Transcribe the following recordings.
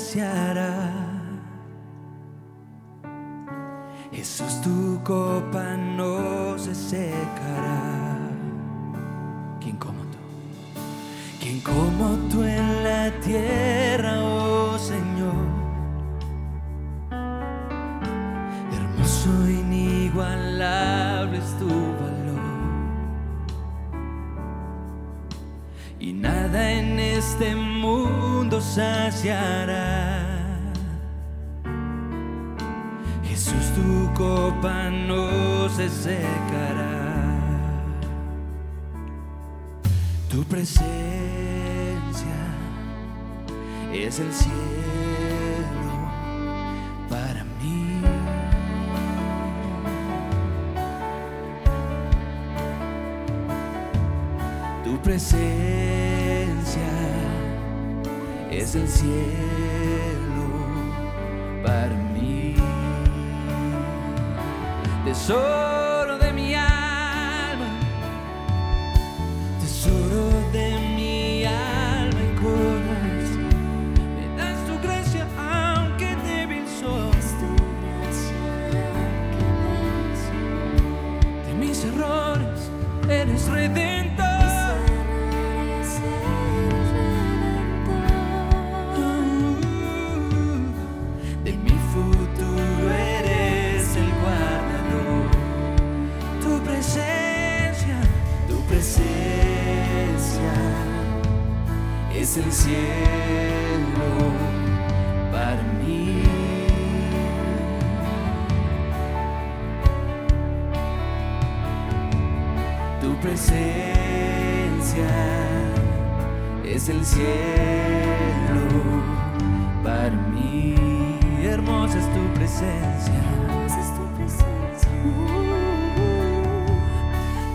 saciará. Eres redentor. De mi futuro eres el guardador. Tu presencia, tu presencia es el cielo presencia es el cielo para mí. Hermosa es tu presencia.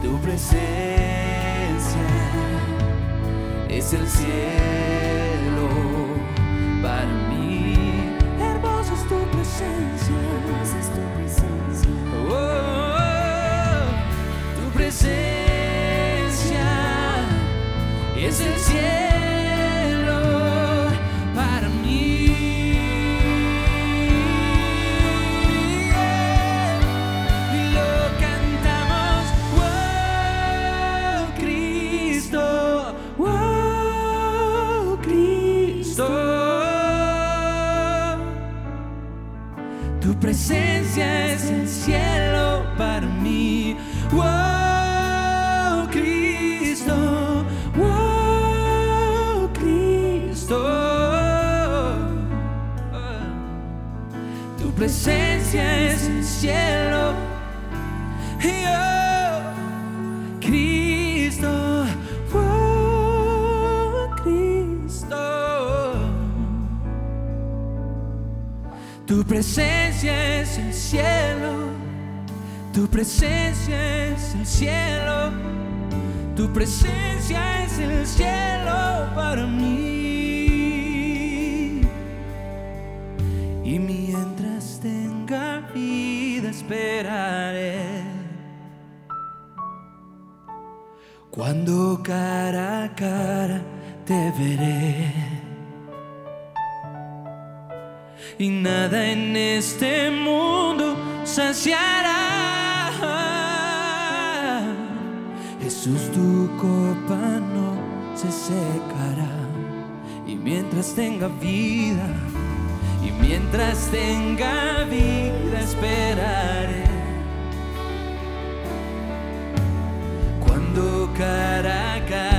Tu presencia es el cielo presencia es el cielo para mí. Wow, Cristo. Wow, Cristo. Tu presencia es el cielo. Tu presencia es el cielo, tu presencia es el cielo, tu presencia es el cielo para mí. Y mientras tenga vida esperaré. Cuando cara a cara te veré y nada en este mundo saciará. Jesús, tu copa no se secará. Y mientras tenga vida, y mientras tenga vida, esperaré. Cuando cara a cara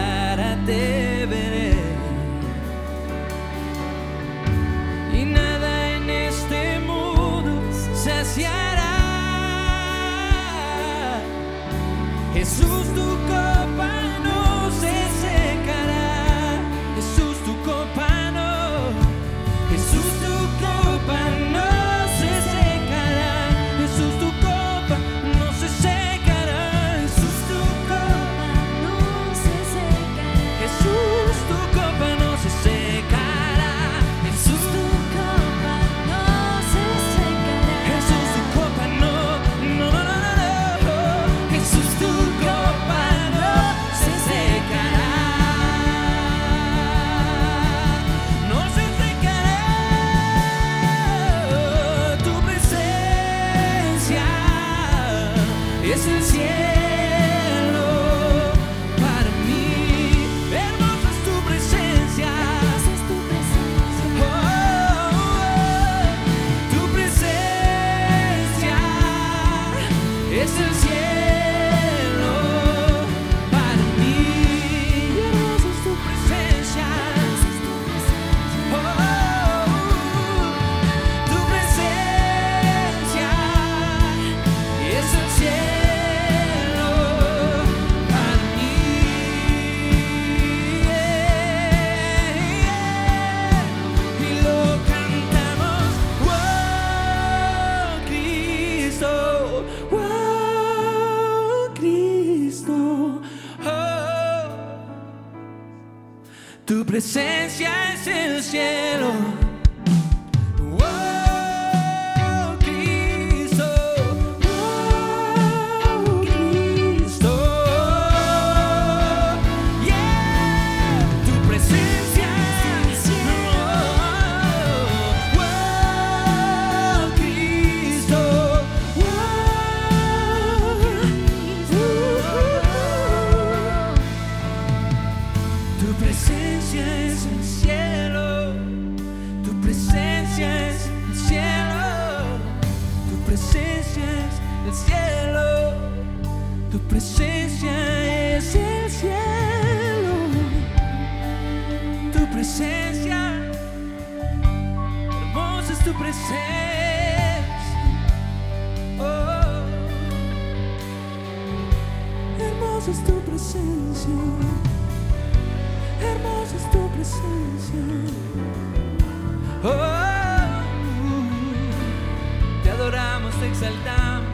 exaltamos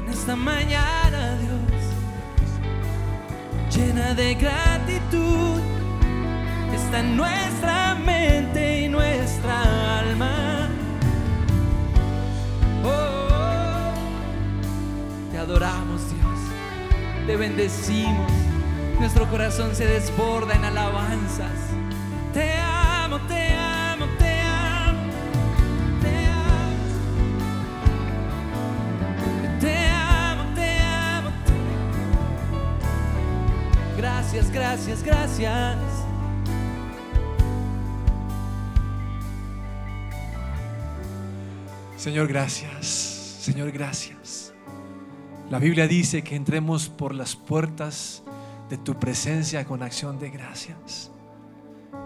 en esta mañana, Dios, llena de gratitud. Está en nuestra mente y nuestra alma. Oh, te adoramos, Dios, te bendecimos. Nuestro corazón se desborda en alabanzas. Te Gracias, gracias. Señor, gracias. Señor, gracias. La Biblia dice que entremos por las puertas de tu presencia con acción de gracias.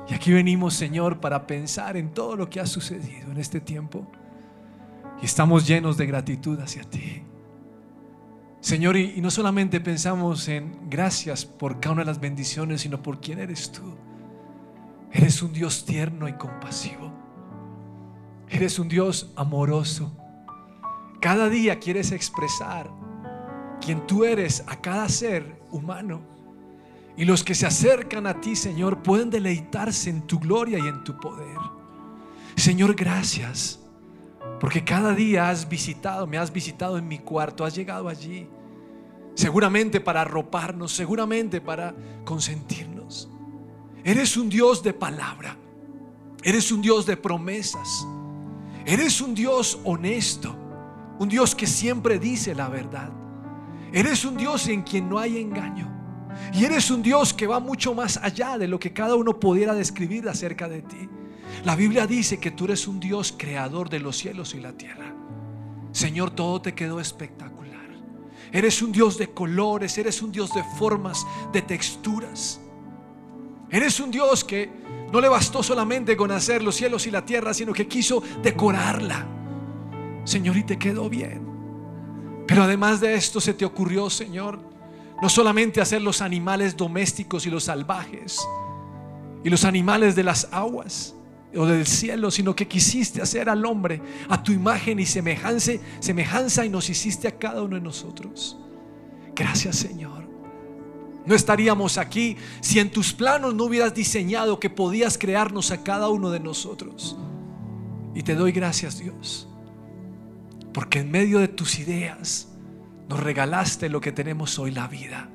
Y aquí venimos, Señor, para pensar en todo lo que ha sucedido en este tiempo. Y estamos llenos de gratitud hacia ti. Señor, y, no solamente pensamos en gracias por cada una de las bendiciones, sino por quién eres tú. Eres un Dios tierno y compasivo. Eres un Dios amoroso. Cada día quieres expresar quien tú eres a cada ser humano. Y los que se acercan a ti, Señor, pueden deleitarse en tu gloria y en tu poder. Señor, gracias. Porque cada día has visitado, me has visitado en mi cuarto, has llegado allí. Seguramente para arroparnos, seguramente para consentirnos. Eres un Dios de palabra. Eres un Dios de promesas. Eres un Dios honesto. Un Dios que siempre dice la verdad. Eres un Dios en quien no hay engaño. Y eres un Dios que va mucho más allá de lo que cada uno pudiera describir acerca de ti. La Biblia dice que tú eres un Dios creador de los cielos y la tierra. Señor, todo te quedó espectacular. Eres un Dios de colores, eres un Dios de formas, de texturas. Eres un Dios que no le bastó solamente con hacer los cielos y la tierra, sino que quiso decorarla. Señor, y te quedó bien. Pero además de esto se te ocurrió, Señor, no solamente hacer los animales domésticos y los salvajes y los animales de las aguas o del cielo, sino que quisiste hacer al hombre a tu imagen y semejanza, semejanza y nos hiciste a cada uno de nosotros. Gracias, Señor. No estaríamos aquí si en tus planos no hubieras diseñado que podías crearnos a cada uno de nosotros. Y te doy gracias, Dios, porque en medio de tus ideas nos regalaste lo que tenemos hoy, la vida.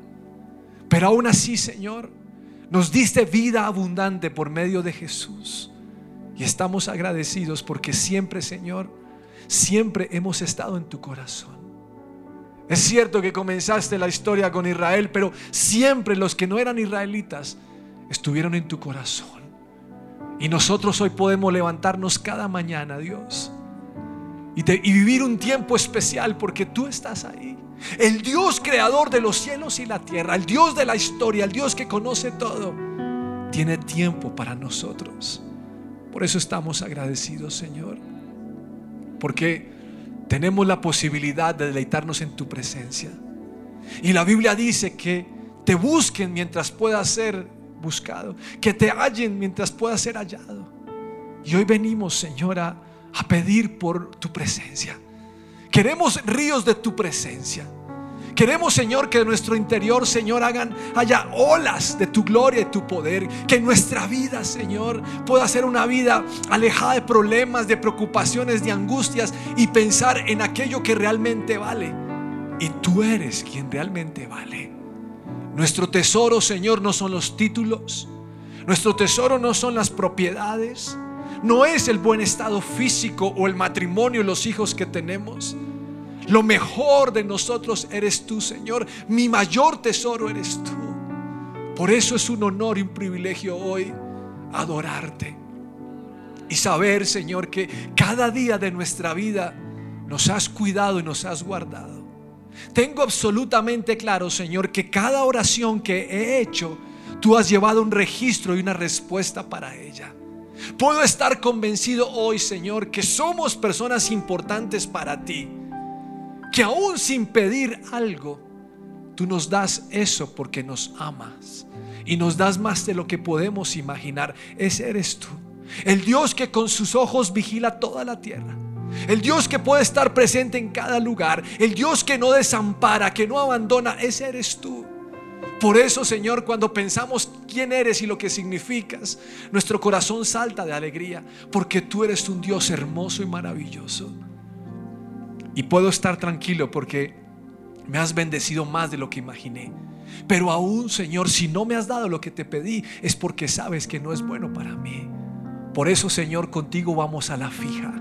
Pero aún así, Señor, nos diste vida abundante por medio de Jesús. Y estamos agradecidos porque siempre, Señor, siempre hemos estado en tu corazón. Es cierto que comenzaste la historia con Israel, pero siempre los que no eran israelitas estuvieron en tu corazón. Y nosotros hoy podemos levantarnos cada mañana, Dios, y, y, vivir un tiempo especial porque tú estás ahí. El Dios creador de los cielos y la tierra, el Dios de la historia, el Dios que conoce todo, tiene tiempo para nosotros. Por eso estamos agradecidos, Señor. Porque tenemos la posibilidad de deleitarnos en tu presencia. Y la Biblia dice que te busquen mientras pueda ser buscado, que te hallen mientras pueda ser hallado. Y hoy venimos, Señora, a pedir por tu presencia. Queremos ríos de tu presencia. Queremos, Señor, que en nuestro interior, Señor, hagan, haya olas de tu gloria y tu poder. Que nuestra vida, Señor, pueda ser una vida alejada de problemas, de preocupaciones, de angustias y pensar en aquello que realmente vale. Y tú eres quien realmente vale. Nuestro tesoro, Señor, no son los títulos. Nuestro tesoro no son las propiedades. No es el buen estado físico o el matrimonio y los hijos que tenemos. Lo mejor de nosotros eres tú, Señor. Mi mayor tesoro eres tú. Por eso es un honor y un privilegio hoy adorarte. Y saber, Señor, que cada día de nuestra vida nos has cuidado y nos has guardado. Tengo absolutamente claro, Señor, que cada oración que he hecho, tú has llevado un registro y una respuesta para ella. Puedo estar convencido hoy, Señor, que somos personas importantes para ti que aún sin pedir algo, tú nos das eso porque nos amas y nos das más de lo que podemos imaginar. Ese eres tú. El Dios que con sus ojos vigila toda la tierra. El Dios que puede estar presente en cada lugar. El Dios que no desampara, que no abandona. Ese eres tú. Por eso, Señor, cuando pensamos quién eres y lo que significas, nuestro corazón salta de alegría, porque tú eres un Dios hermoso y maravilloso. Y puedo estar tranquilo porque me has bendecido más de lo que imaginé. Pero aún, Señor, si no me has dado lo que te pedí, es porque sabes que no es bueno para mí. Por eso, Señor, contigo vamos a la fija.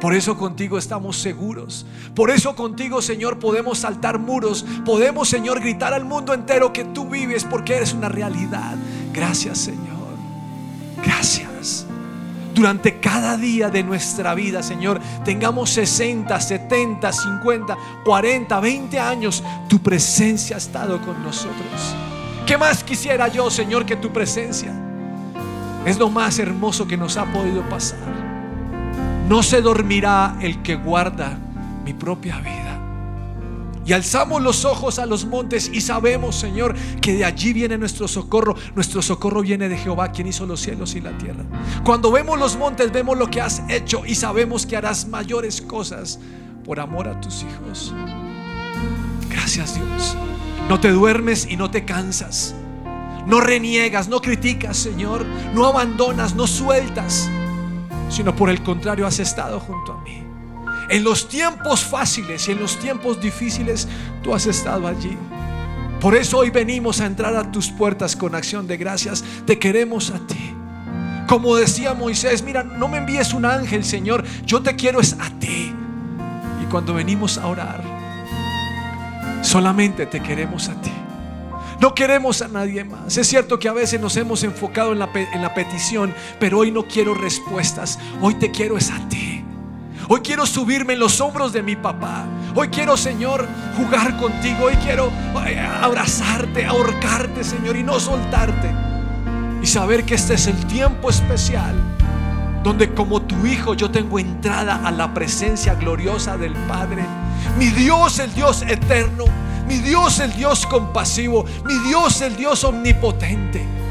Por eso contigo estamos seguros. Por eso contigo, Señor, podemos saltar muros. Podemos, Señor, gritar al mundo entero que tú vives porque eres una realidad. Gracias, Señor. Gracias durante cada día de nuestra vida, Señor, tengamos 60, 70, 50, 40, 20 años, tu presencia ha estado con nosotros. ¿Qué más quisiera yo, Señor, que tu presencia? Es lo más hermoso que nos ha podido pasar. No se dormirá el que guarda mi propia vida. Y alzamos los ojos a los montes y sabemos, Señor, que de allí viene nuestro socorro. Nuestro socorro viene de Jehová, quien hizo los cielos y la tierra. Cuando vemos los montes, vemos lo que has hecho y sabemos que harás mayores cosas por amor a tus hijos. Gracias, Dios. No te duermes y no te cansas. No reniegas, no criticas, Señor. No abandonas, no sueltas. Sino por el contrario, has estado junto a mí. En los tiempos fáciles y en los tiempos difíciles, tú has estado allí. Por eso hoy venimos a entrar a tus puertas con acción de gracias. Te queremos a ti. Como decía Moisés, mira, no me envíes un ángel, Señor, yo te quiero es a ti. Y cuando venimos a orar, solamente te queremos a ti. No queremos a nadie más. Es cierto que a veces nos hemos enfocado en la, en la petición, pero hoy no quiero respuestas. Hoy te quiero es a ti. Hoy quiero subirme en los hombros de mi papá. Hoy quiero, Señor, jugar contigo. Hoy quiero eh, abrazarte, ahorcarte, Señor, y no soltarte. Y saber que este es el tiempo especial donde como tu hijo yo tengo entrada a la presencia gloriosa del Padre. Mi Dios, el Dios eterno. Mi Dios, el Dios compasivo. Mi Dios, el Dios omnipotente.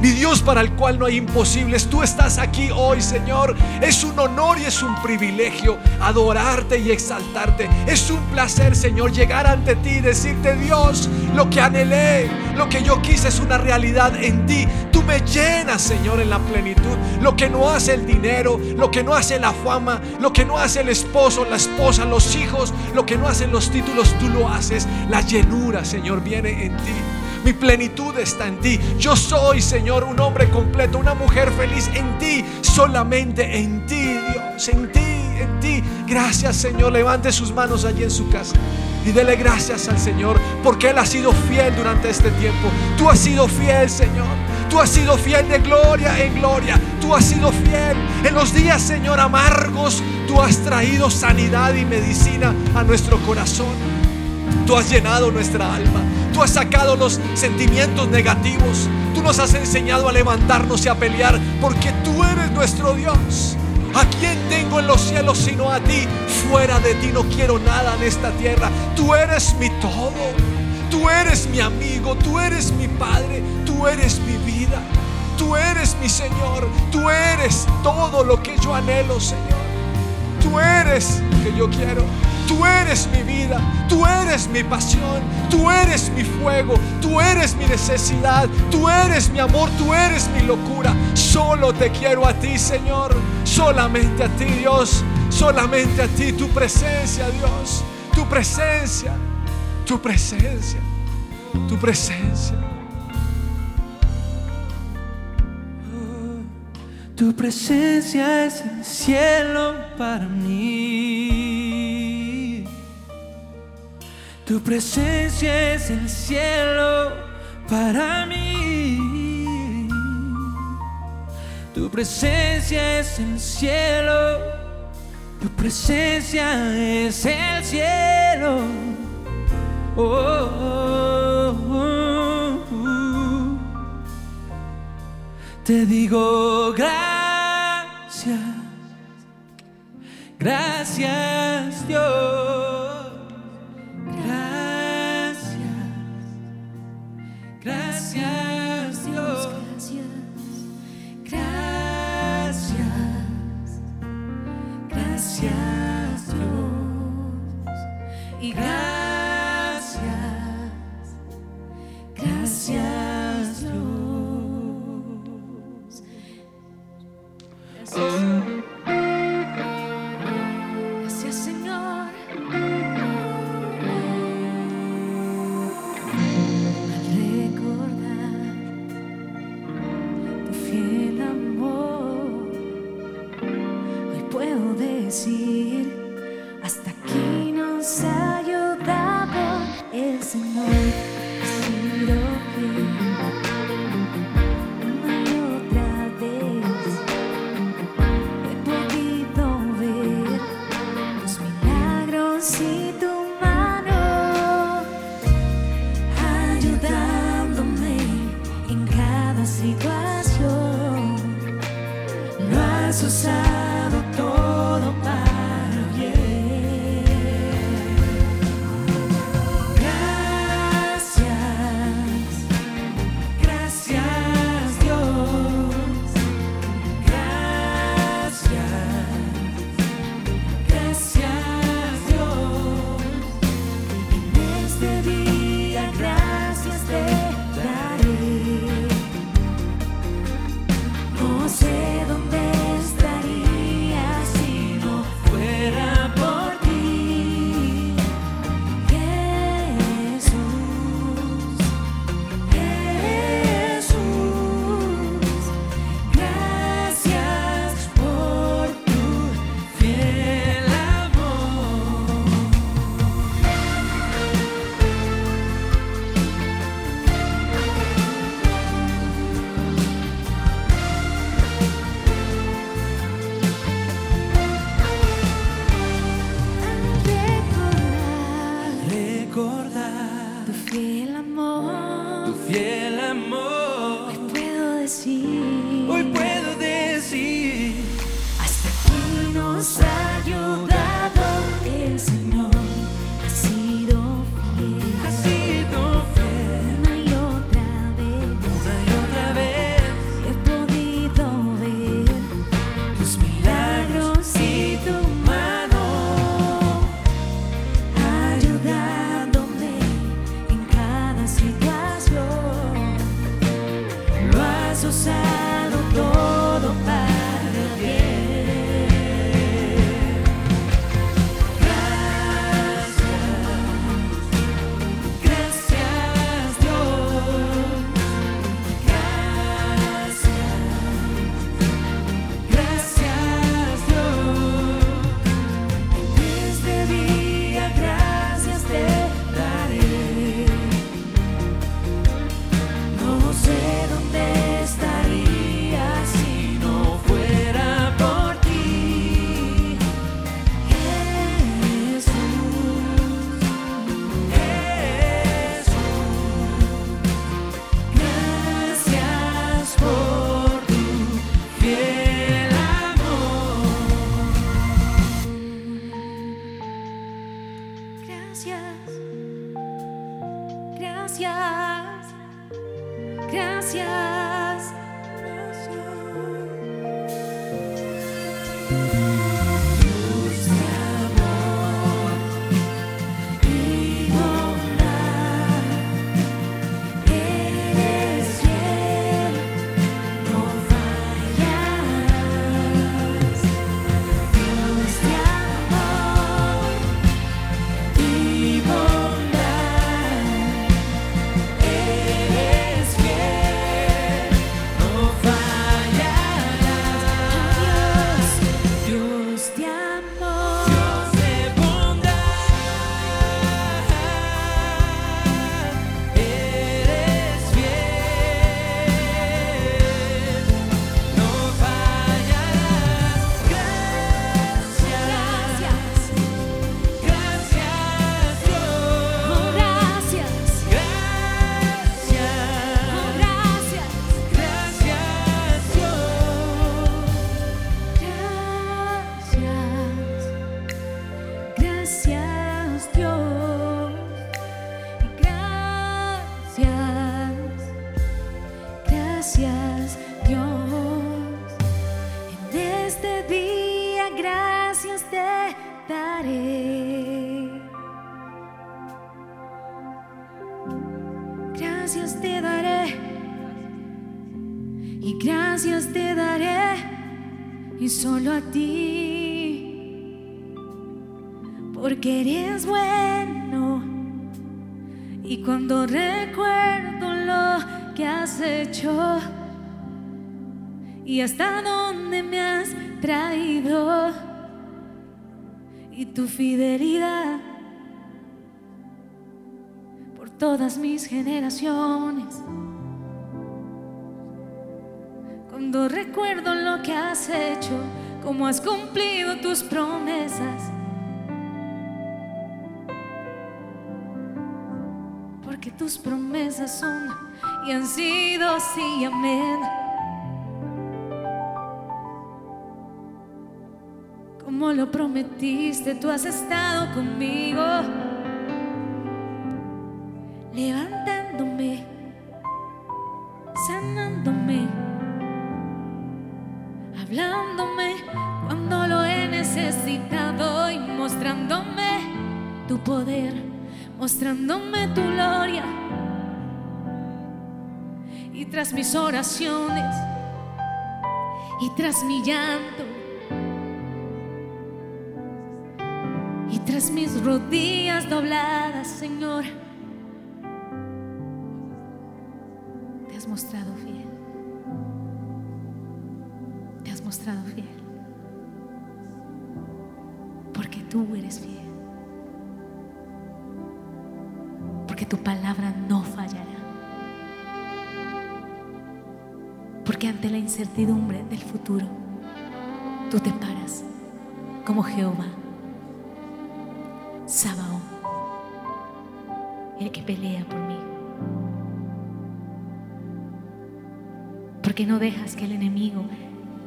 Mi Dios para el cual no hay imposibles. Tú estás aquí hoy, Señor. Es un honor y es un privilegio adorarte y exaltarte. Es un placer, Señor, llegar ante ti y decirte, Dios, lo que anhelé, lo que yo quise es una realidad en ti. Tú me llenas, Señor, en la plenitud. Lo que no hace el dinero, lo que no hace la fama, lo que no hace el esposo, la esposa, los hijos, lo que no hacen los títulos, tú lo haces. La llenura, Señor, viene en ti. Mi plenitud está en ti. Yo soy, Señor, un hombre completo, una mujer feliz en ti, solamente en ti, Dios, en ti, en ti. Gracias, Señor. Levante sus manos allí en su casa. Y dele gracias al Señor porque Él ha sido fiel durante este tiempo. Tú has sido fiel, Señor. Tú has sido fiel de gloria en gloria. Tú has sido fiel en los días, Señor, amargos. Tú has traído sanidad y medicina a nuestro corazón. Tú has llenado nuestra alma. Tú has sacado los sentimientos negativos. Tú nos has enseñado a levantarnos y a pelear porque tú eres nuestro Dios. ¿A quién tengo en los cielos sino a ti? Fuera de ti no quiero nada en esta tierra. Tú eres mi todo. Tú eres mi amigo. Tú eres mi Padre. Tú eres mi vida. Tú eres mi Señor. Tú eres todo lo que yo anhelo, Señor. Tú eres lo que yo quiero. Tú eres mi vida, tú eres mi pasión, tú eres mi fuego, tú eres mi necesidad, tú eres mi amor, tú eres mi locura. Solo te quiero a ti, Señor, solamente a ti, Dios, solamente a ti, tu presencia, Dios, tu presencia, tu presencia, tu presencia. Tu presencia es el cielo para mí. Tu presencia es el cielo para mí. Tu presencia es el cielo. Tu presencia es el cielo. Oh, oh, oh. Te digo gracias, gracias Dios, gracias Gracias te daré. Y gracias te daré. Y solo a ti. Porque eres bueno. Y cuando recuerdo lo que has hecho y hasta dónde me has traído y tu fidelidad todas mis generaciones. Cuando recuerdo lo que has hecho, cómo has cumplido tus promesas. Porque tus promesas son y han sido sí, amén. Como lo prometiste, tú has estado conmigo levantándome, sanándome, hablándome cuando lo he necesitado y mostrándome tu poder, mostrándome tu gloria. Y tras mis oraciones y tras mi llanto y tras mis rodillas dobladas, Señor, mostrado fiel. Te has mostrado fiel. Porque tú eres fiel. Porque tu palabra no fallará. Porque ante la incertidumbre del futuro, tú te paras como Jehová, Sabaón, el que pelea por mí. Porque no dejas que el enemigo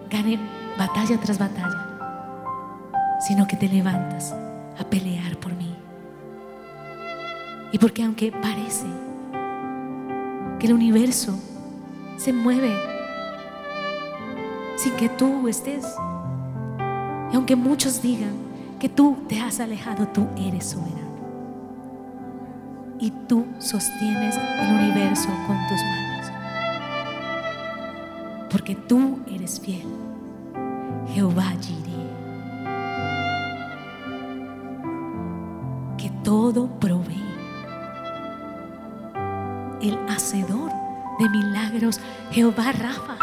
gane batalla tras batalla, sino que te levantas a pelear por mí. Y porque aunque parece que el universo se mueve sin que tú estés, y aunque muchos digan que tú te has alejado, tú eres soberano. Y tú sostienes el universo con tus manos. Porque tú eres fiel. Jehová Jireh. Que todo provee. El hacedor de milagros, Jehová Rafa.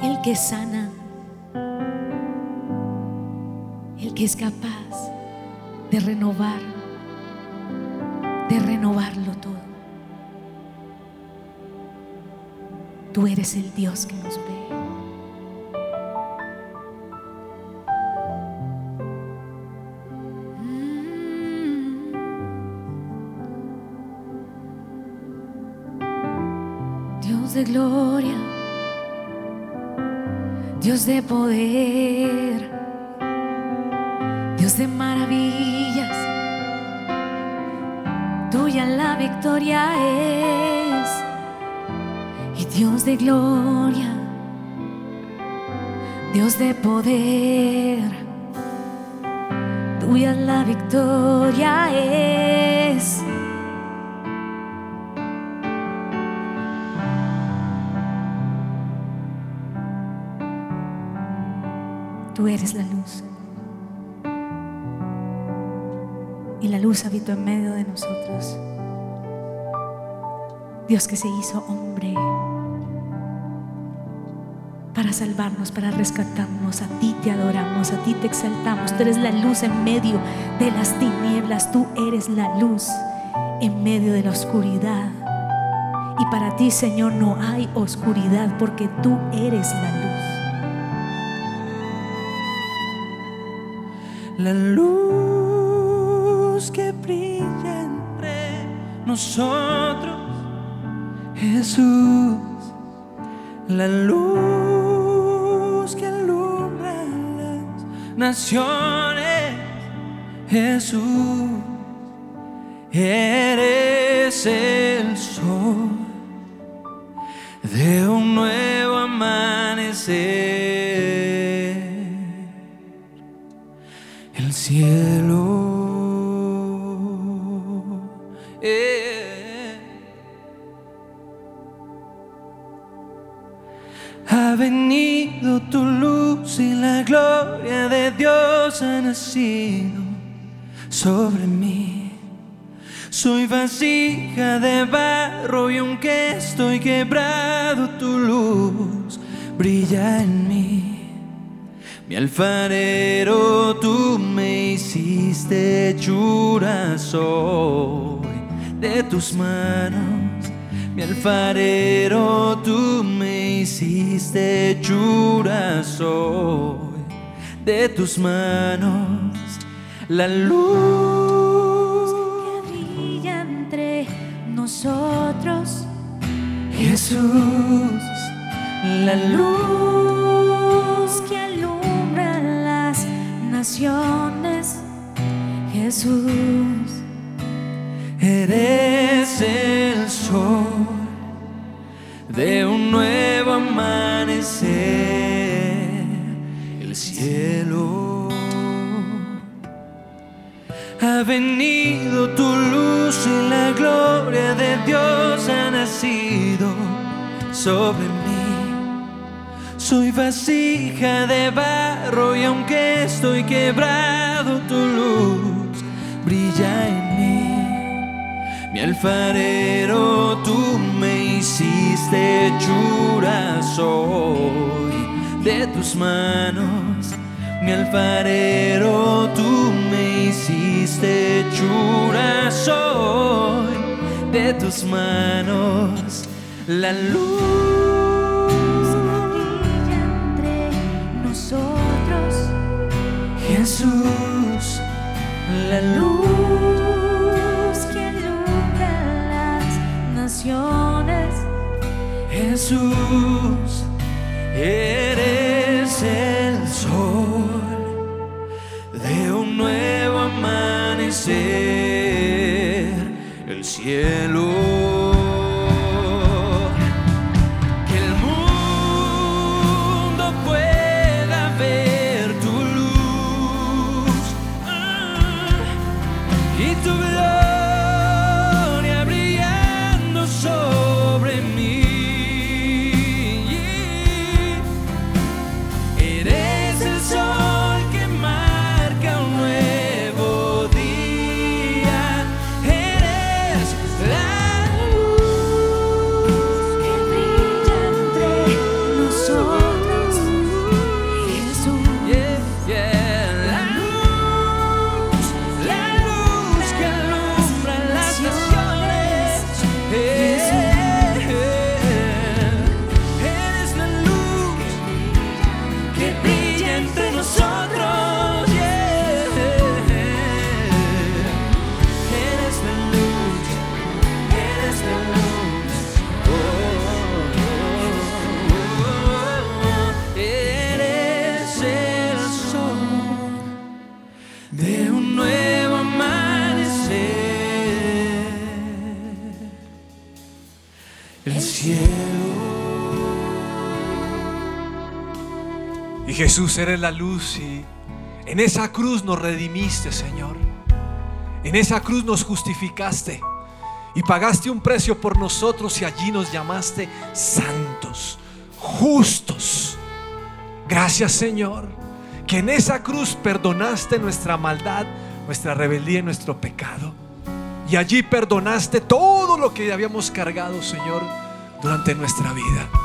El que sana. El que es capaz de renovar, Tú eres el Dios que nos ve. Mm. Dios de gloria, Dios de poder, Dios de maravillas, tuya la victoria es, Dios de gloria, Dios de poder, tuya la victoria es. Tú eres la luz. Y la luz habitó en medio de nosotros. Dios que se hizo hombre para salvarnos, para rescatarnos. A ti te adoramos, a ti te exaltamos. Tú eres la luz en medio de las tinieblas. Tú eres la luz en medio de la oscuridad. Y para ti, Señor, no hay oscuridad porque tú eres la luz. La luz que brilla entre nosotros, Jesús. La luz naciones, Jesús. Eres el de barro y aunque estoy quebrado, tu luz brilla en mí. Mi alfarero, tú me hiciste hechura soy de tus manos. Mi alfarero, tú me hiciste hechura soy de tus manos. La luz nosotros. Jesús, la luz que alumbra las naciones. Jesús, Eres el sol de un nuevo amanecer, el cielo. Ha venido tu luz y la gloria de Dios ha nacido sobre mí. Soy vasija de barro y aunque estoy quebrado, tu luz brilla en mí. Mi alfarero, tú me hiciste hechura soy de tus manos. Mi alfarero, tú me hiciste hechura soy de tus manos. La luz brilla entre nosotros. Jesús, la luz. Que alumbra las naciones. Jesús, eres el de un nuevo amanecer, el cielo. Jesús, eres la luz y en esa cruz nos redimiste, Señor. En esa cruz nos justificaste y pagaste un precio por nosotros y allí nos llamaste santos, justos. Gracias, Señor, que en esa cruz perdonaste nuestra maldad, nuestra rebeldía y nuestro pecado. Y allí perdonaste todo lo que habíamos cargado, Señor, durante nuestra vida.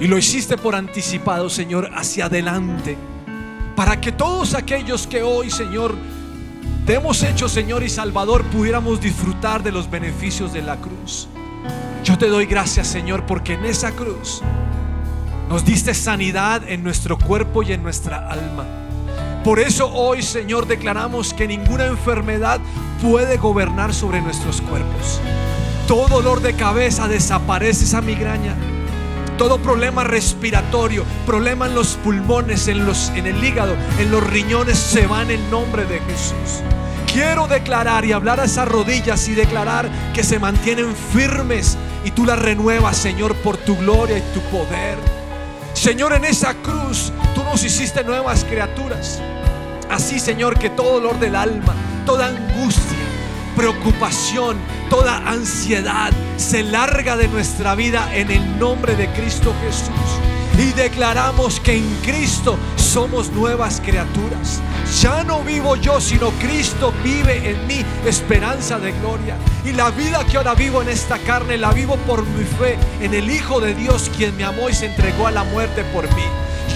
Y lo hiciste por anticipado, Señor, hacia adelante. Para que todos aquellos que hoy, Señor, te hemos hecho, Señor y Salvador, pudiéramos disfrutar de los beneficios de la cruz. Yo te doy gracias, Señor, porque en esa cruz nos diste sanidad en nuestro cuerpo y en nuestra alma. Por eso hoy, Señor, declaramos que ninguna enfermedad puede gobernar sobre nuestros cuerpos. Todo dolor de cabeza desaparece esa migraña. Todo problema respiratorio, problema en los pulmones, en, los, en el hígado, en los riñones, se va en el nombre de Jesús. Quiero declarar y hablar a esas rodillas y declarar que se mantienen firmes y tú las renuevas, Señor, por tu gloria y tu poder. Señor, en esa cruz tú nos hiciste nuevas criaturas. Así, Señor, que todo dolor del alma, toda angustia, preocupación, toda ansiedad se larga de nuestra vida en el nombre de Cristo Jesús. Y declaramos que en Cristo somos nuevas criaturas. Ya no vivo yo, sino Cristo vive en mí, esperanza de gloria. Y la vida que ahora vivo en esta carne, la vivo por mi fe en el Hijo de Dios, quien me amó y se entregó a la muerte por mí.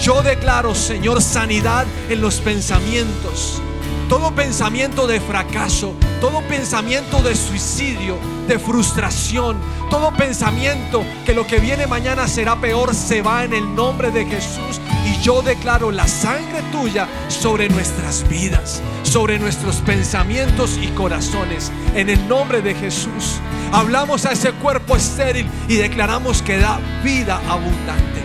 Yo declaro, Señor, sanidad en los pensamientos. Todo pensamiento de fracaso, todo pensamiento de suicidio, de frustración, todo pensamiento que lo que viene mañana será peor, se va en el nombre de Jesús. Y yo declaro la sangre tuya sobre nuestras vidas, sobre nuestros pensamientos y corazones, en el nombre de Jesús. Hablamos a ese cuerpo estéril y declaramos que da vida abundante.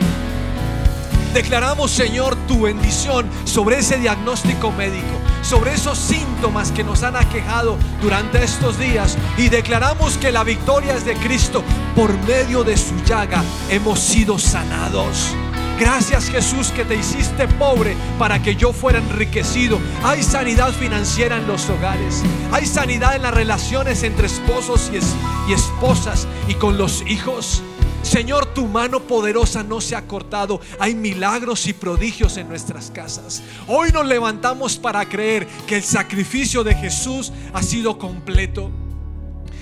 Declaramos, Señor, tu bendición sobre ese diagnóstico médico, sobre esos síntomas que nos han aquejado durante estos días. Y declaramos que la victoria es de Cristo. Por medio de su llaga hemos sido sanados. Gracias Jesús que te hiciste pobre para que yo fuera enriquecido. Hay sanidad financiera en los hogares. Hay sanidad en las relaciones entre esposos y, es- y esposas y con los hijos. Señor, tu mano poderosa no se ha cortado. Hay milagros y prodigios en nuestras casas. Hoy nos levantamos para creer que el sacrificio de Jesús ha sido completo.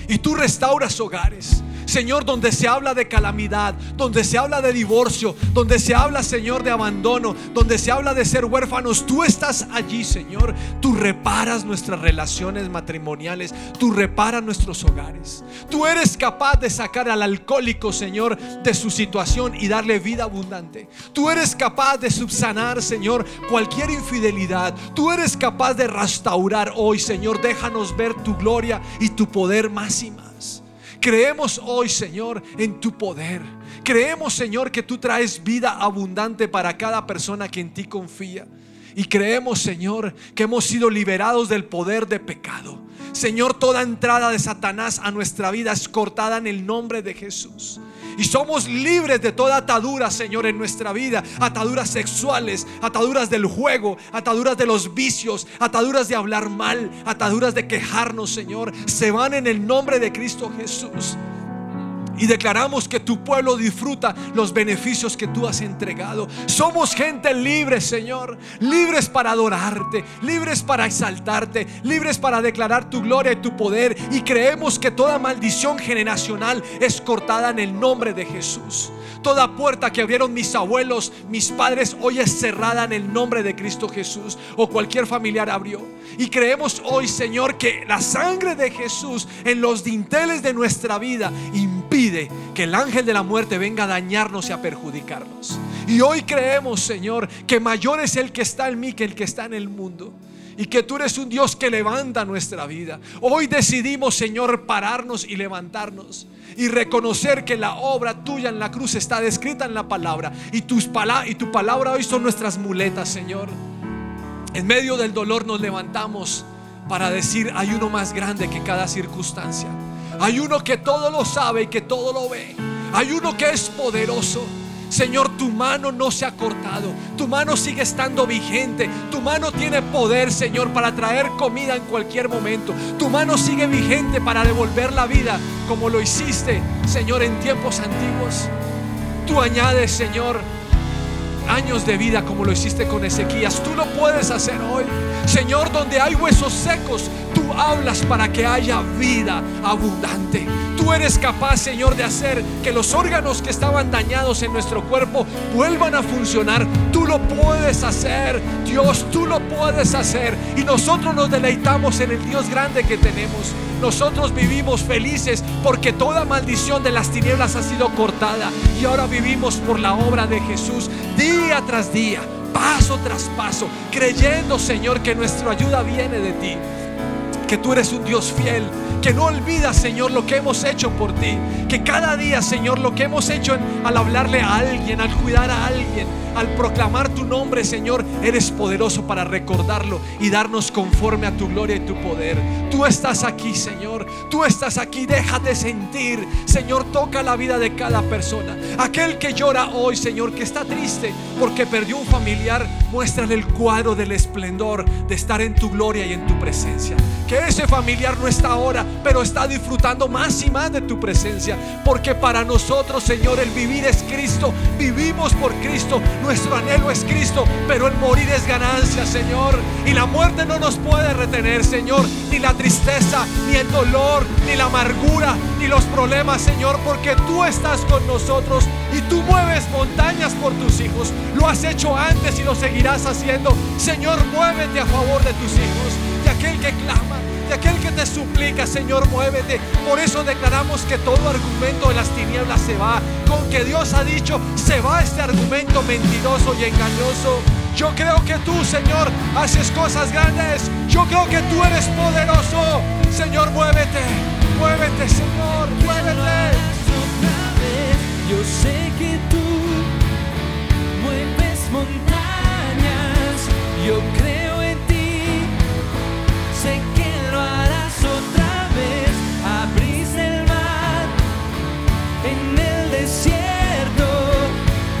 Y tú restauras hogares. Señor, donde se habla de calamidad, donde se habla de divorcio, donde se habla, Señor, de abandono, donde se habla de ser huérfanos, tú estás allí, Señor. Tú reparas nuestras relaciones matrimoniales, tú reparas nuestros hogares. Tú eres capaz de sacar al alcohólico, Señor, de su situación y darle vida abundante. Tú eres capaz de subsanar, Señor, cualquier infidelidad. Tú eres capaz de restaurar hoy, Señor. Déjanos ver tu gloria y tu poder más y más. Creemos hoy, Señor, en tu poder. Creemos, Señor, que tú traes vida abundante para cada persona que en ti confía. Y creemos, Señor, que hemos sido liberados del poder de pecado. Señor, toda entrada de Satanás a nuestra vida es cortada en el nombre de Jesús. Y somos libres de toda atadura, Señor, en nuestra vida. Ataduras sexuales, ataduras del juego, ataduras de los vicios, ataduras de hablar mal, ataduras de quejarnos, Señor. Se van en el nombre de Cristo Jesús. Y declaramos que tu pueblo disfruta los beneficios que tú has entregado. Somos gente libre, Señor. Libres para adorarte, libres para exaltarte, libres para declarar tu gloria y tu poder. Y creemos que toda maldición generacional es cortada en el nombre de Jesús. Toda puerta que abrieron mis abuelos, mis padres, hoy es cerrada en el nombre de Cristo Jesús. O cualquier familiar abrió. Y creemos hoy, Señor, que la sangre de Jesús en los dinteles de nuestra vida que el ángel de la muerte venga a dañarnos y a perjudicarnos. Y hoy creemos, Señor, que mayor es el que está en mí que el que está en el mundo. Y que tú eres un Dios que levanta nuestra vida. Hoy decidimos, Señor, pararnos y levantarnos. Y reconocer que la obra tuya en la cruz está descrita en la palabra. Y, tus pala- y tu palabra hoy son nuestras muletas, Señor. En medio del dolor nos levantamos para decir, hay uno más grande que cada circunstancia. Hay uno que todo lo sabe y que todo lo ve. Hay uno que es poderoso. Señor, tu mano no se ha cortado, tu mano sigue estando vigente, tu mano tiene poder, Señor, para traer comida en cualquier momento, tu mano sigue vigente para devolver la vida como lo hiciste, Señor, en tiempos antiguos. Tú añades, Señor, años de vida como lo hiciste con Ezequías. Tú lo puedes hacer hoy. Señor, donde hay huesos secos, tú hablas para que haya vida abundante. Tú eres capaz, Señor, de hacer que los órganos que estaban dañados en nuestro cuerpo vuelvan a funcionar. Tú lo puedes hacer, Dios, tú lo puedes hacer. Y nosotros nos deleitamos en el Dios grande que tenemos. Nosotros vivimos felices porque toda maldición de las tinieblas ha sido cortada. Y ahora vivimos por la obra de Jesús día tras día, paso tras paso, creyendo, Señor, que nuestra ayuda viene de ti que tú eres un Dios fiel, que no olvidas, Señor, lo que hemos hecho por ti, que cada día, Señor, lo que hemos hecho al hablarle a alguien, al cuidar a alguien, al proclamar tu nombre, Señor, eres poderoso para recordarlo y darnos conforme a tu gloria y tu poder. Tú estás aquí, Señor, tú estás aquí, déjate sentir, Señor, toca la vida de cada persona. Aquel que llora hoy, Señor, que está triste porque perdió un familiar, muéstrale el cuadro del esplendor de estar en tu gloria y en tu presencia. Que ese familiar no está ahora, pero está disfrutando más y más de tu presencia. Porque para nosotros, Señor, el vivir es Cristo. Vivimos por Cristo. Nuestro anhelo es Cristo, pero el morir es ganancia, Señor. Y la muerte no nos puede retener, Señor. Ni la tristeza, ni el dolor, ni la amargura, ni los problemas, Señor. Porque tú estás con nosotros y tú mueves montañas por tus hijos. Lo has hecho antes y lo seguirás haciendo. Señor, muévete a favor de tus hijos. De aquel que clama, de aquel que te suplica, Señor, muévete. Por eso declaramos que todo argumento de las tinieblas se va. Con que Dios ha dicho, se va este argumento mentiroso y engañoso. Yo creo que tú, Señor, haces cosas grandes. Yo creo que tú eres poderoso. Señor, muévete. Muévete, Señor. Muévete. Yo sé que tú mueves montañas. Yo creo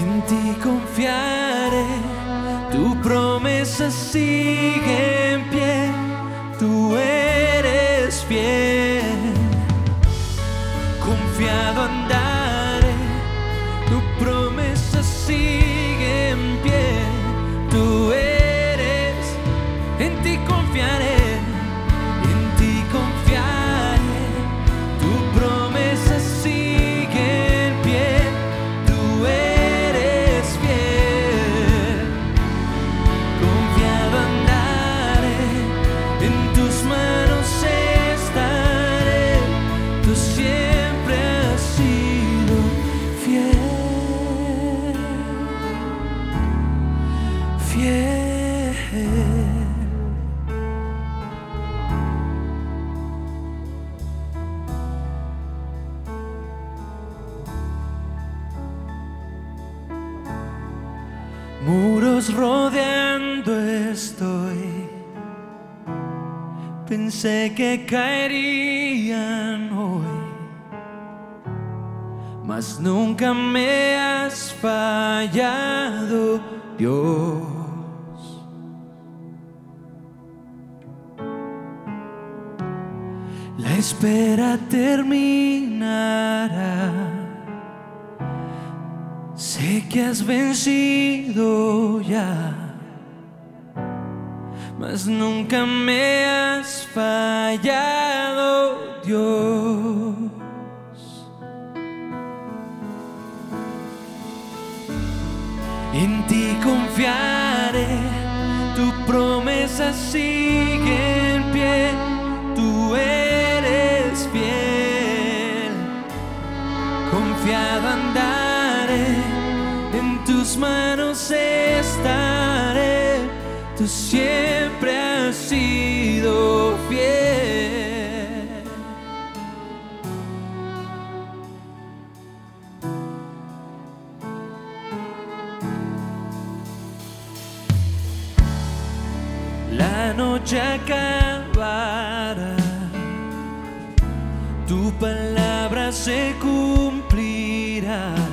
En ti confiaré. Tu promesa sigue en pie. Tú eres fiel. Pensé que caerían hoy, mas nunca me has fallado, Dios. La espera terminará. Sé que has vencido ya, mas nunca me has fallado, Dios. En ti confiaré, tu promesa sigue en pie, tú eres fiel. Confiado andaré, en tus manos estaré, tú siempre sido fiel. La noche acabará, tu palabra se cumplirá.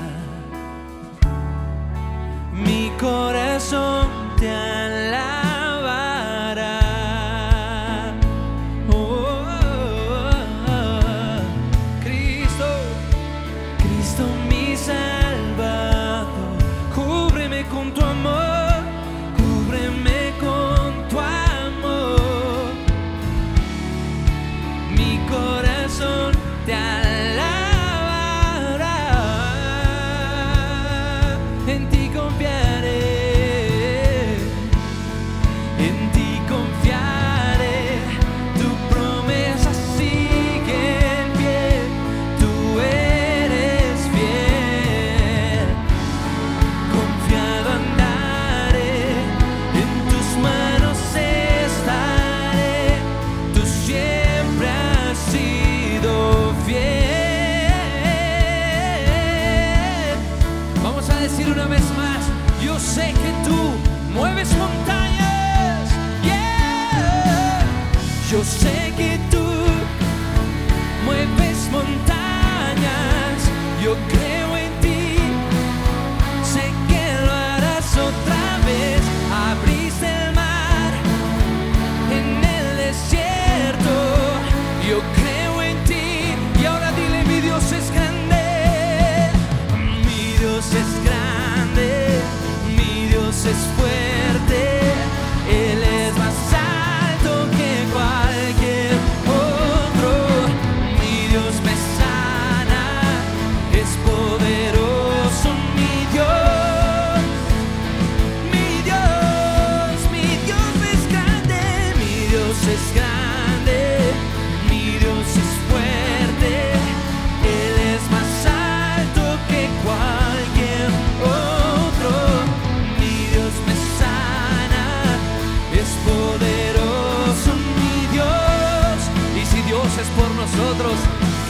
Nosotros,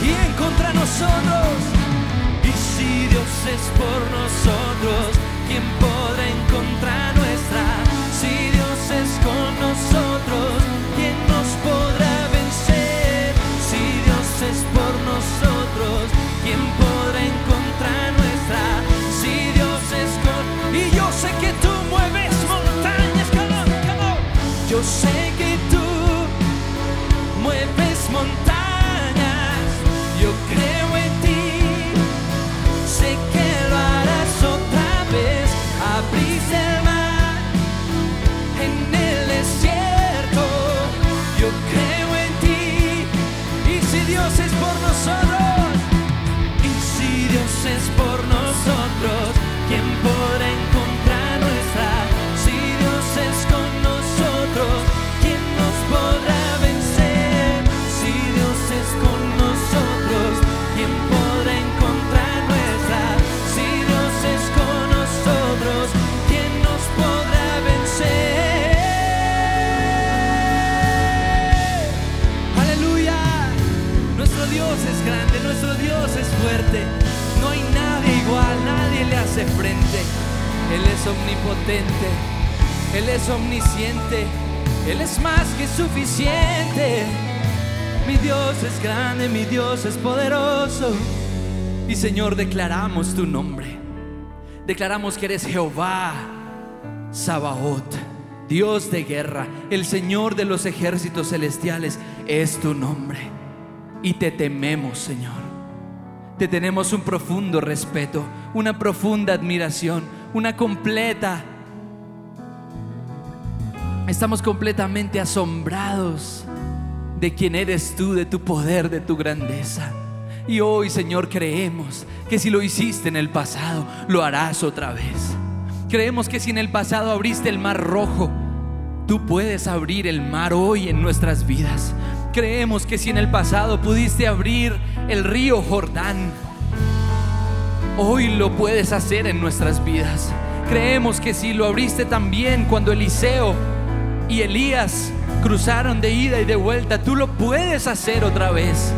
¿quién contra nosotros? Y si Dios es por nosotros, ¿quién podrá en contra nuestra? Si Dios es con nosotros, ¿quién nos podrá vencer? Si Dios es por nosotros, ¿quién podrá en contra nuestra? Si Dios es con... Y yo sé que tú mueves montañas. Yo sé suficiente. Mi Dios es grande, mi Dios es poderoso. Y Señor, declaramos tu nombre. Declaramos que eres Jehová, Sabaoth, Dios de guerra, el Señor de los ejércitos celestiales, es tu nombre. Y te tememos, Señor. Te tenemos un profundo respeto, una profunda admiración, una completa Estamos completamente asombrados de quién eres tú, de tu poder, de tu grandeza. Y hoy, Señor, creemos que si lo hiciste en el pasado, lo harás otra vez. Creemos que si en el pasado abriste el mar rojo, tú puedes abrir el mar hoy en nuestras vidas. Creemos que si en el pasado pudiste abrir el río Jordán, hoy lo puedes hacer en nuestras vidas. Creemos que si lo abriste también cuando Eliseo y Elías cruzaron de ida y de vuelta, tú lo puedes hacer otra vez.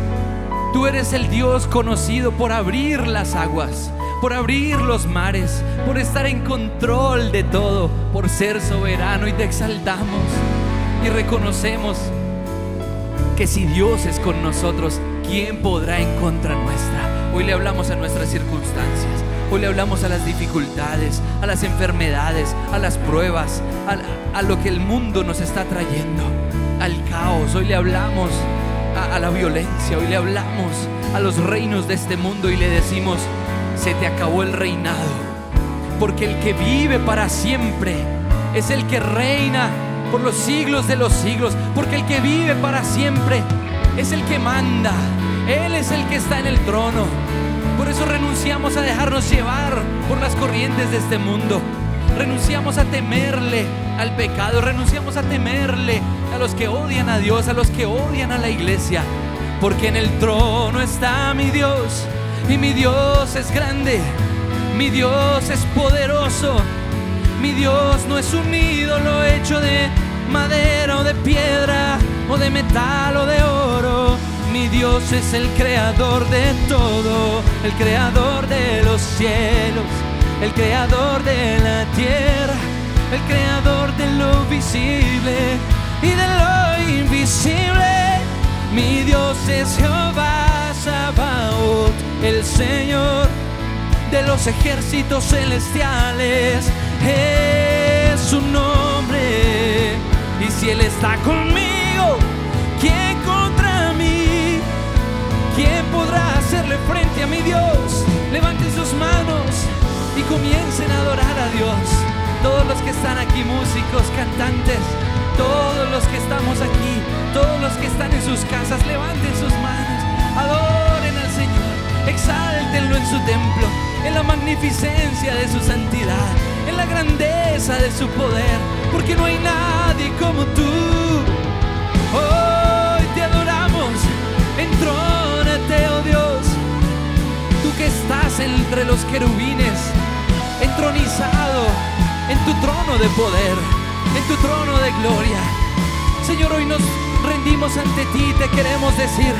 Tú eres el Dios conocido por abrir las aguas, por abrir los mares, por estar en control de todo, por ser soberano y te exaltamos y reconocemos que si Dios es con nosotros, ¿quién podrá en contra nuestra? Hoy le hablamos a nuestras circunstancias. Hoy le hablamos a las dificultades, a las enfermedades, a las pruebas, a, lo que el mundo nos está trayendo, al caos. Hoy le hablamos a la violencia, hoy le hablamos a los reinos de este mundo y le decimos, se te acabó el reinado. Porque el que vive para siempre es el que reina por los siglos de los siglos. Porque el que vive para siempre es el que manda. Él es el que está en el trono. Por eso renunciamos a dejarnos llevar por las corrientes de este mundo. Renunciamos a temerle al pecado, renunciamos a temerle a los que odian a Dios, a los que odian a la iglesia. Porque en el trono está mi Dios y mi Dios es grande, mi Dios es poderoso, mi Dios no es un ídolo hecho de madera o de piedra o de metal o de oro. Mi Dios es el creador de todo, el creador de los cielos, el creador de la tierra, el creador de lo visible y de lo invisible. Mi Dios es Jehová Sabaoth, el Señor de los ejércitos celestiales. Es su nombre. Y si Él está conmigo, hacerle frente a mi Dios? Levanten sus manos y comiencen a adorar a Dios. Todos los que están aquí, músicos, cantantes, todos los que estamos aquí, todos los que están en sus casas, levanten sus manos, adoren al Señor, exáltenlo en su templo, en la magnificencia de su santidad, en la grandeza de su poder, porque no hay nadie como tú. Hoy entre los querubines, entronizado en tu trono de poder, en tu trono de gloria. Señor, hoy nos rendimos ante ti te queremos decir,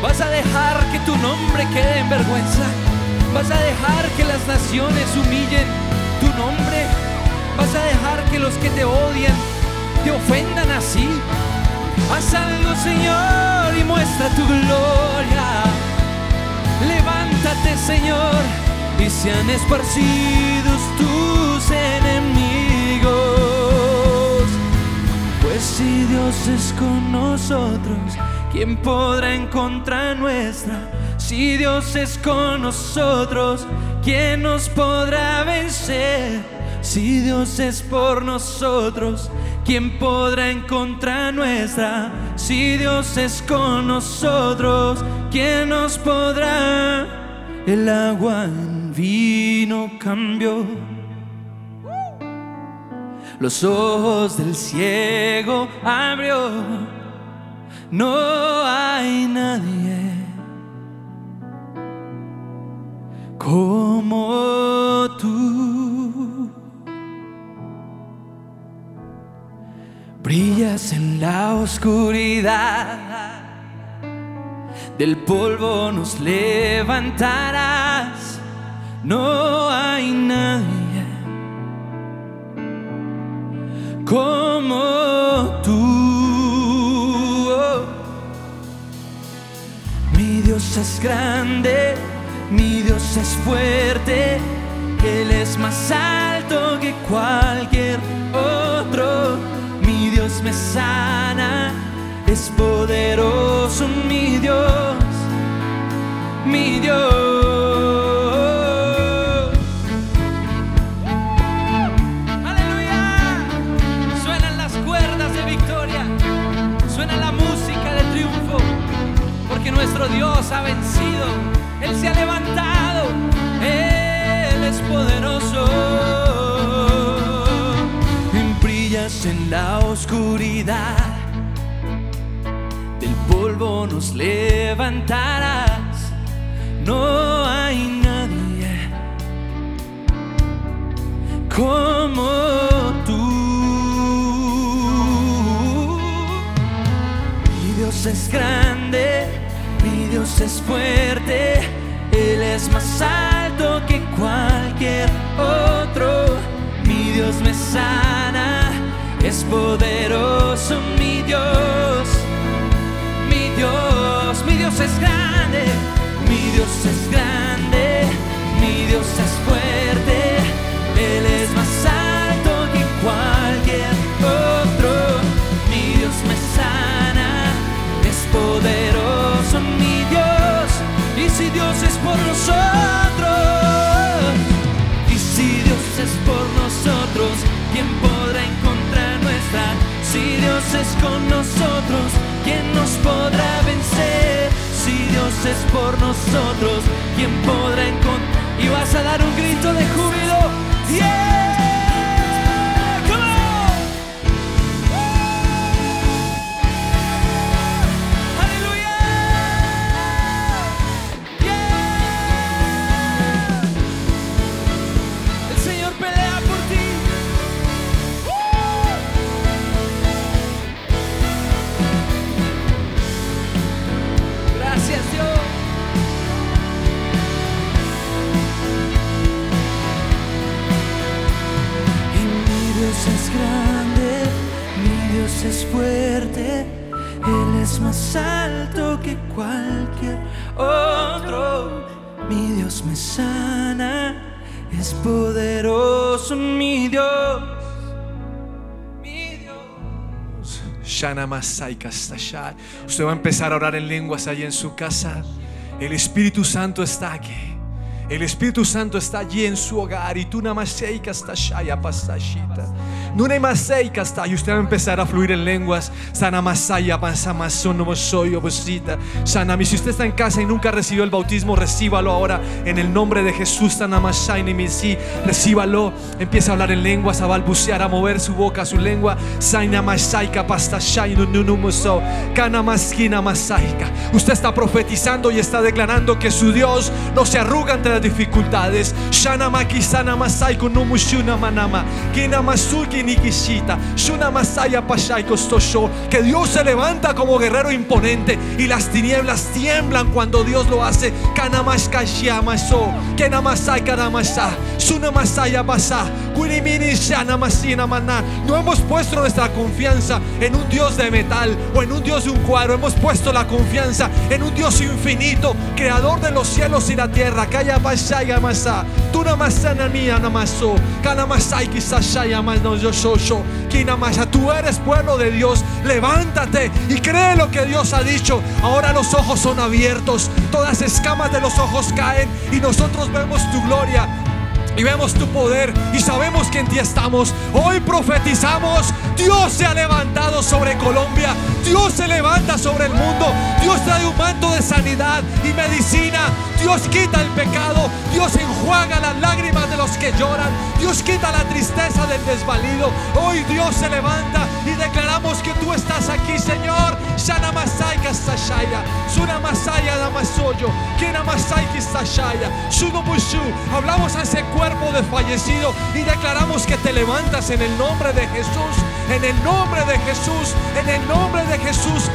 vas a dejar que tu nombre quede en vergüenza, vas a dejar que las naciones humillen tu nombre, vas a dejar que los que te odian te ofendan así. Haz algo, Señor, y muestra tu gloria. Levántate, Señor, y sean esparcidos tus enemigos. Pues si Dios es con nosotros, ¿quién podrá en contra nuestra? Si Dios es con nosotros, ¿quién nos podrá vencer? Si Dios es por nosotros, ¿quién podrá en contra nuestra? Si Dios es con nosotros, ¿quién nos podrá? El agua en vino cambió. Los ojos del ciego abrió. No hay nadie como tú. Brillas en la oscuridad, del polvo nos levantarás. No hay nadie como tú. Mi Dios es grande, mi Dios es fuerte, Él es más alto que cualquier otro. Mi Dios me sana, es poderoso mi Dios. Aleluya. Suenan las cuerdas de victoria. Suena la música de triunfo. Porque nuestro Dios ha vencido. Él se ha levantado. Él es poderoso. Brillas en la oscuridad. Del polvo nos levantará no hay nadie como tú. Mi Dios es grande, mi Dios es fuerte, Él es más alto que cualquier otro. Mi Dios me sana, es poderoso mi Dios. Mi Dios, mi Dios es grande, mi Dios es fuerte, Él es más alto que cualquier otro. Mi Dios me sana, es poderoso mi Dios, y si Dios es por nosotros, y si Dios es por nosotros, ¿quién podrá encontrar nuestra? Si Dios es con nosotros, ¿quién nos podrá vencer? Si Dios es por nosotros, ¿quién podrá encontrar? Y vas a dar un grito de júbilo. Yeah, Usted va a empezar a orar en lenguas ahí en su casa. El Espíritu Santo está aquí. El Espíritu Santo está allí en su hogar y tú namasei kastashaya pastashita. Kasta y usted va a empezar a fluir en lenguas. Sana masaya pansamasono mosoyo bosita. Sanami, si usted está en casa y nunca recibió el bautismo, recíbalo ahora en el nombre de Jesús. Sana masai nimisi, recíbalo. Empieza a hablar en lenguas, a balbucear, a mover su boca, su lengua. Nunumoso. Kana maskina masaika. Usted está profetizando y está declarando que su Dios no se arruga ante las dificultades. Shana makisana masai kunumushuna manama. Que Dios se levanta como guerrero imponente y las tinieblas tiemblan cuando Dios lo hace. No hemos puesto nuestra confianza en un Dios de metal o en un Dios de un cuadro. Hemos puesto la confianza en un Dios infinito, creador de los cielos y la tierra. Tú namasana mía namaso. Kanamasai no yo shosho. Kinamasa. Tú eres pueblo de Dios. Levántate y cree lo que Dios ha dicho. Ahora los ojos son abiertos. Todas escamas de los ojos caen y nosotros vemos tu gloria y vemos tu poder y sabemos que en ti estamos. Hoy profetizamos, Dios se ha levantado sobre Colombia, Dios se levanta sobre el mundo, Dios trae un manto de sanidad y medicina, Dios quita el pecado, Dios enjuaga las lágrimas de los que lloran, Dios quita la tristeza del desvalido. Hoy Dios se levanta y declaramos que tú estás aquí, Señor. Shana Masai Kastashaya, Suna Masaya Damasoyo, Kena Masai Kistashaya. Hablamos a ese cuerpo desfallecido y declaramos que te levantas en el nombre de Jesús, en el nombre de Jesús, en el nombre de Jesús.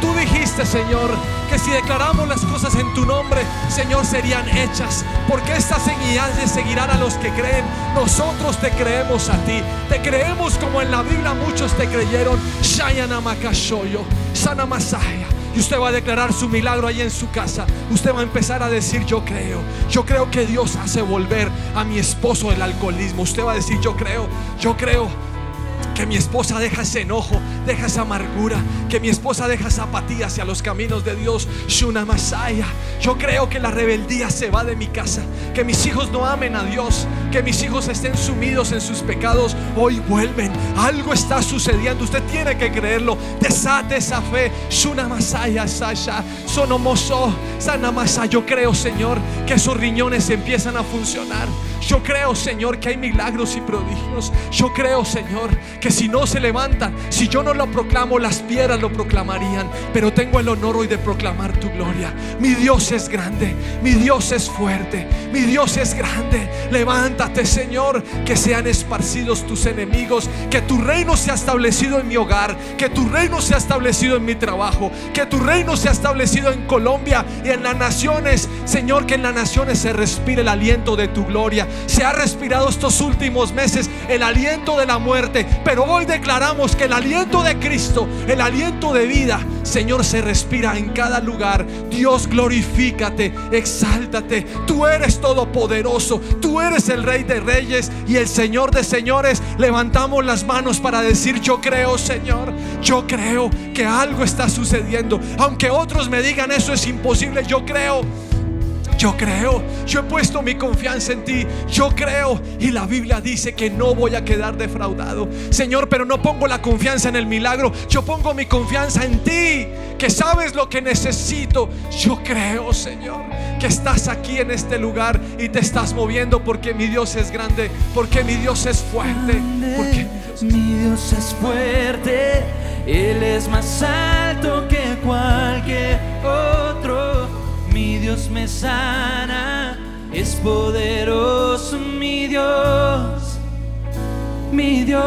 Tú dijiste, Señor, que si declaramos las cosas en tu nombre, Señor, serían hechas, porque estas señales seguirán a los que creen. Nosotros te creemos a ti, te creemos como en la Biblia muchos te creyeron. Shayana Makashoyo, Sana Masaya. Usted va a declarar su milagro ahí en su casa. Usted va a empezar a decir, yo creo. Yo creo que Dios hace volver a mi esposo del alcoholismo. Usted va a decir, yo creo, yo creo que mi esposa deja ese enojo, deja esa amargura, que mi esposa deja esa apatía hacia los caminos de Dios. Shuna Masaya. Yo creo que la rebeldía se va de mi casa, que mis hijos no amen a Dios, que mis hijos estén sumidos en sus pecados. Hoy vuelven, algo está sucediendo. Usted tiene que creerlo. Desate esa fe. Shuna Masaya, Sasha, Sonomoso, Sana Masaya. Yo creo, Señor, que esos riñones empiezan a funcionar. Yo creo, Señor, que hay milagros y prodigios. Yo creo, Señor, que si no se levantan, si yo no lo proclamo, las piedras lo proclamarían. Pero tengo el honor hoy de proclamar tu gloria. Mi Dios es grande, mi Dios es fuerte, mi Dios es grande. Levántate, Señor, que sean esparcidos tus enemigos, que tu reino sea establecido en mi hogar, que tu reino sea establecido en mi trabajo, que tu reino sea establecido en Colombia y en las naciones. Señor, que en las naciones se respire el aliento de tu gloria. Se ha respirado estos últimos meses el aliento de la muerte, pero hoy declaramos que el aliento de Cristo, el aliento de vida, Señor, se respira en cada lugar. Dios, glorifícate, exáltate. Tú eres todopoderoso, tú eres el Rey de Reyes y el Señor de Señores. Levantamos las manos para decir, yo creo, Señor, yo creo que algo está sucediendo. Aunque otros me digan eso es imposible, yo creo. Yo creo, yo he puesto mi confianza en ti. Yo creo. Y la Biblia dice que no voy a quedar defraudado. Señor, pero no pongo la confianza en el milagro. Yo pongo mi confianza en ti, que sabes lo que necesito. Yo creo, Señor, que estás aquí en este lugar y te estás moviendo porque mi Dios es grande, porque mi Dios es fuerte, porque mi Dios Mi Dios es fuerte, Él es más alto que cualquier otro. Mi Dios me sana, es poderoso mi Dios, mi Dios.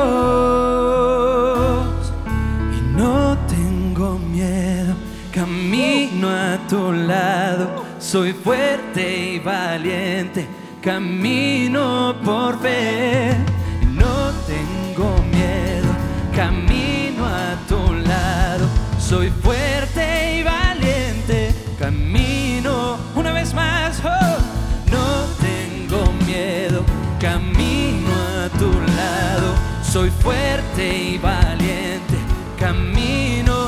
Y no tengo miedo, camino a tu lado, soy fuerte y valiente, camino por fe. Y no tengo miedo, camino a tu lado, soy fuerte y valiente, camino una vez más. oh, no tengo miedo, camino a tu lado, soy fuerte y valiente, camino,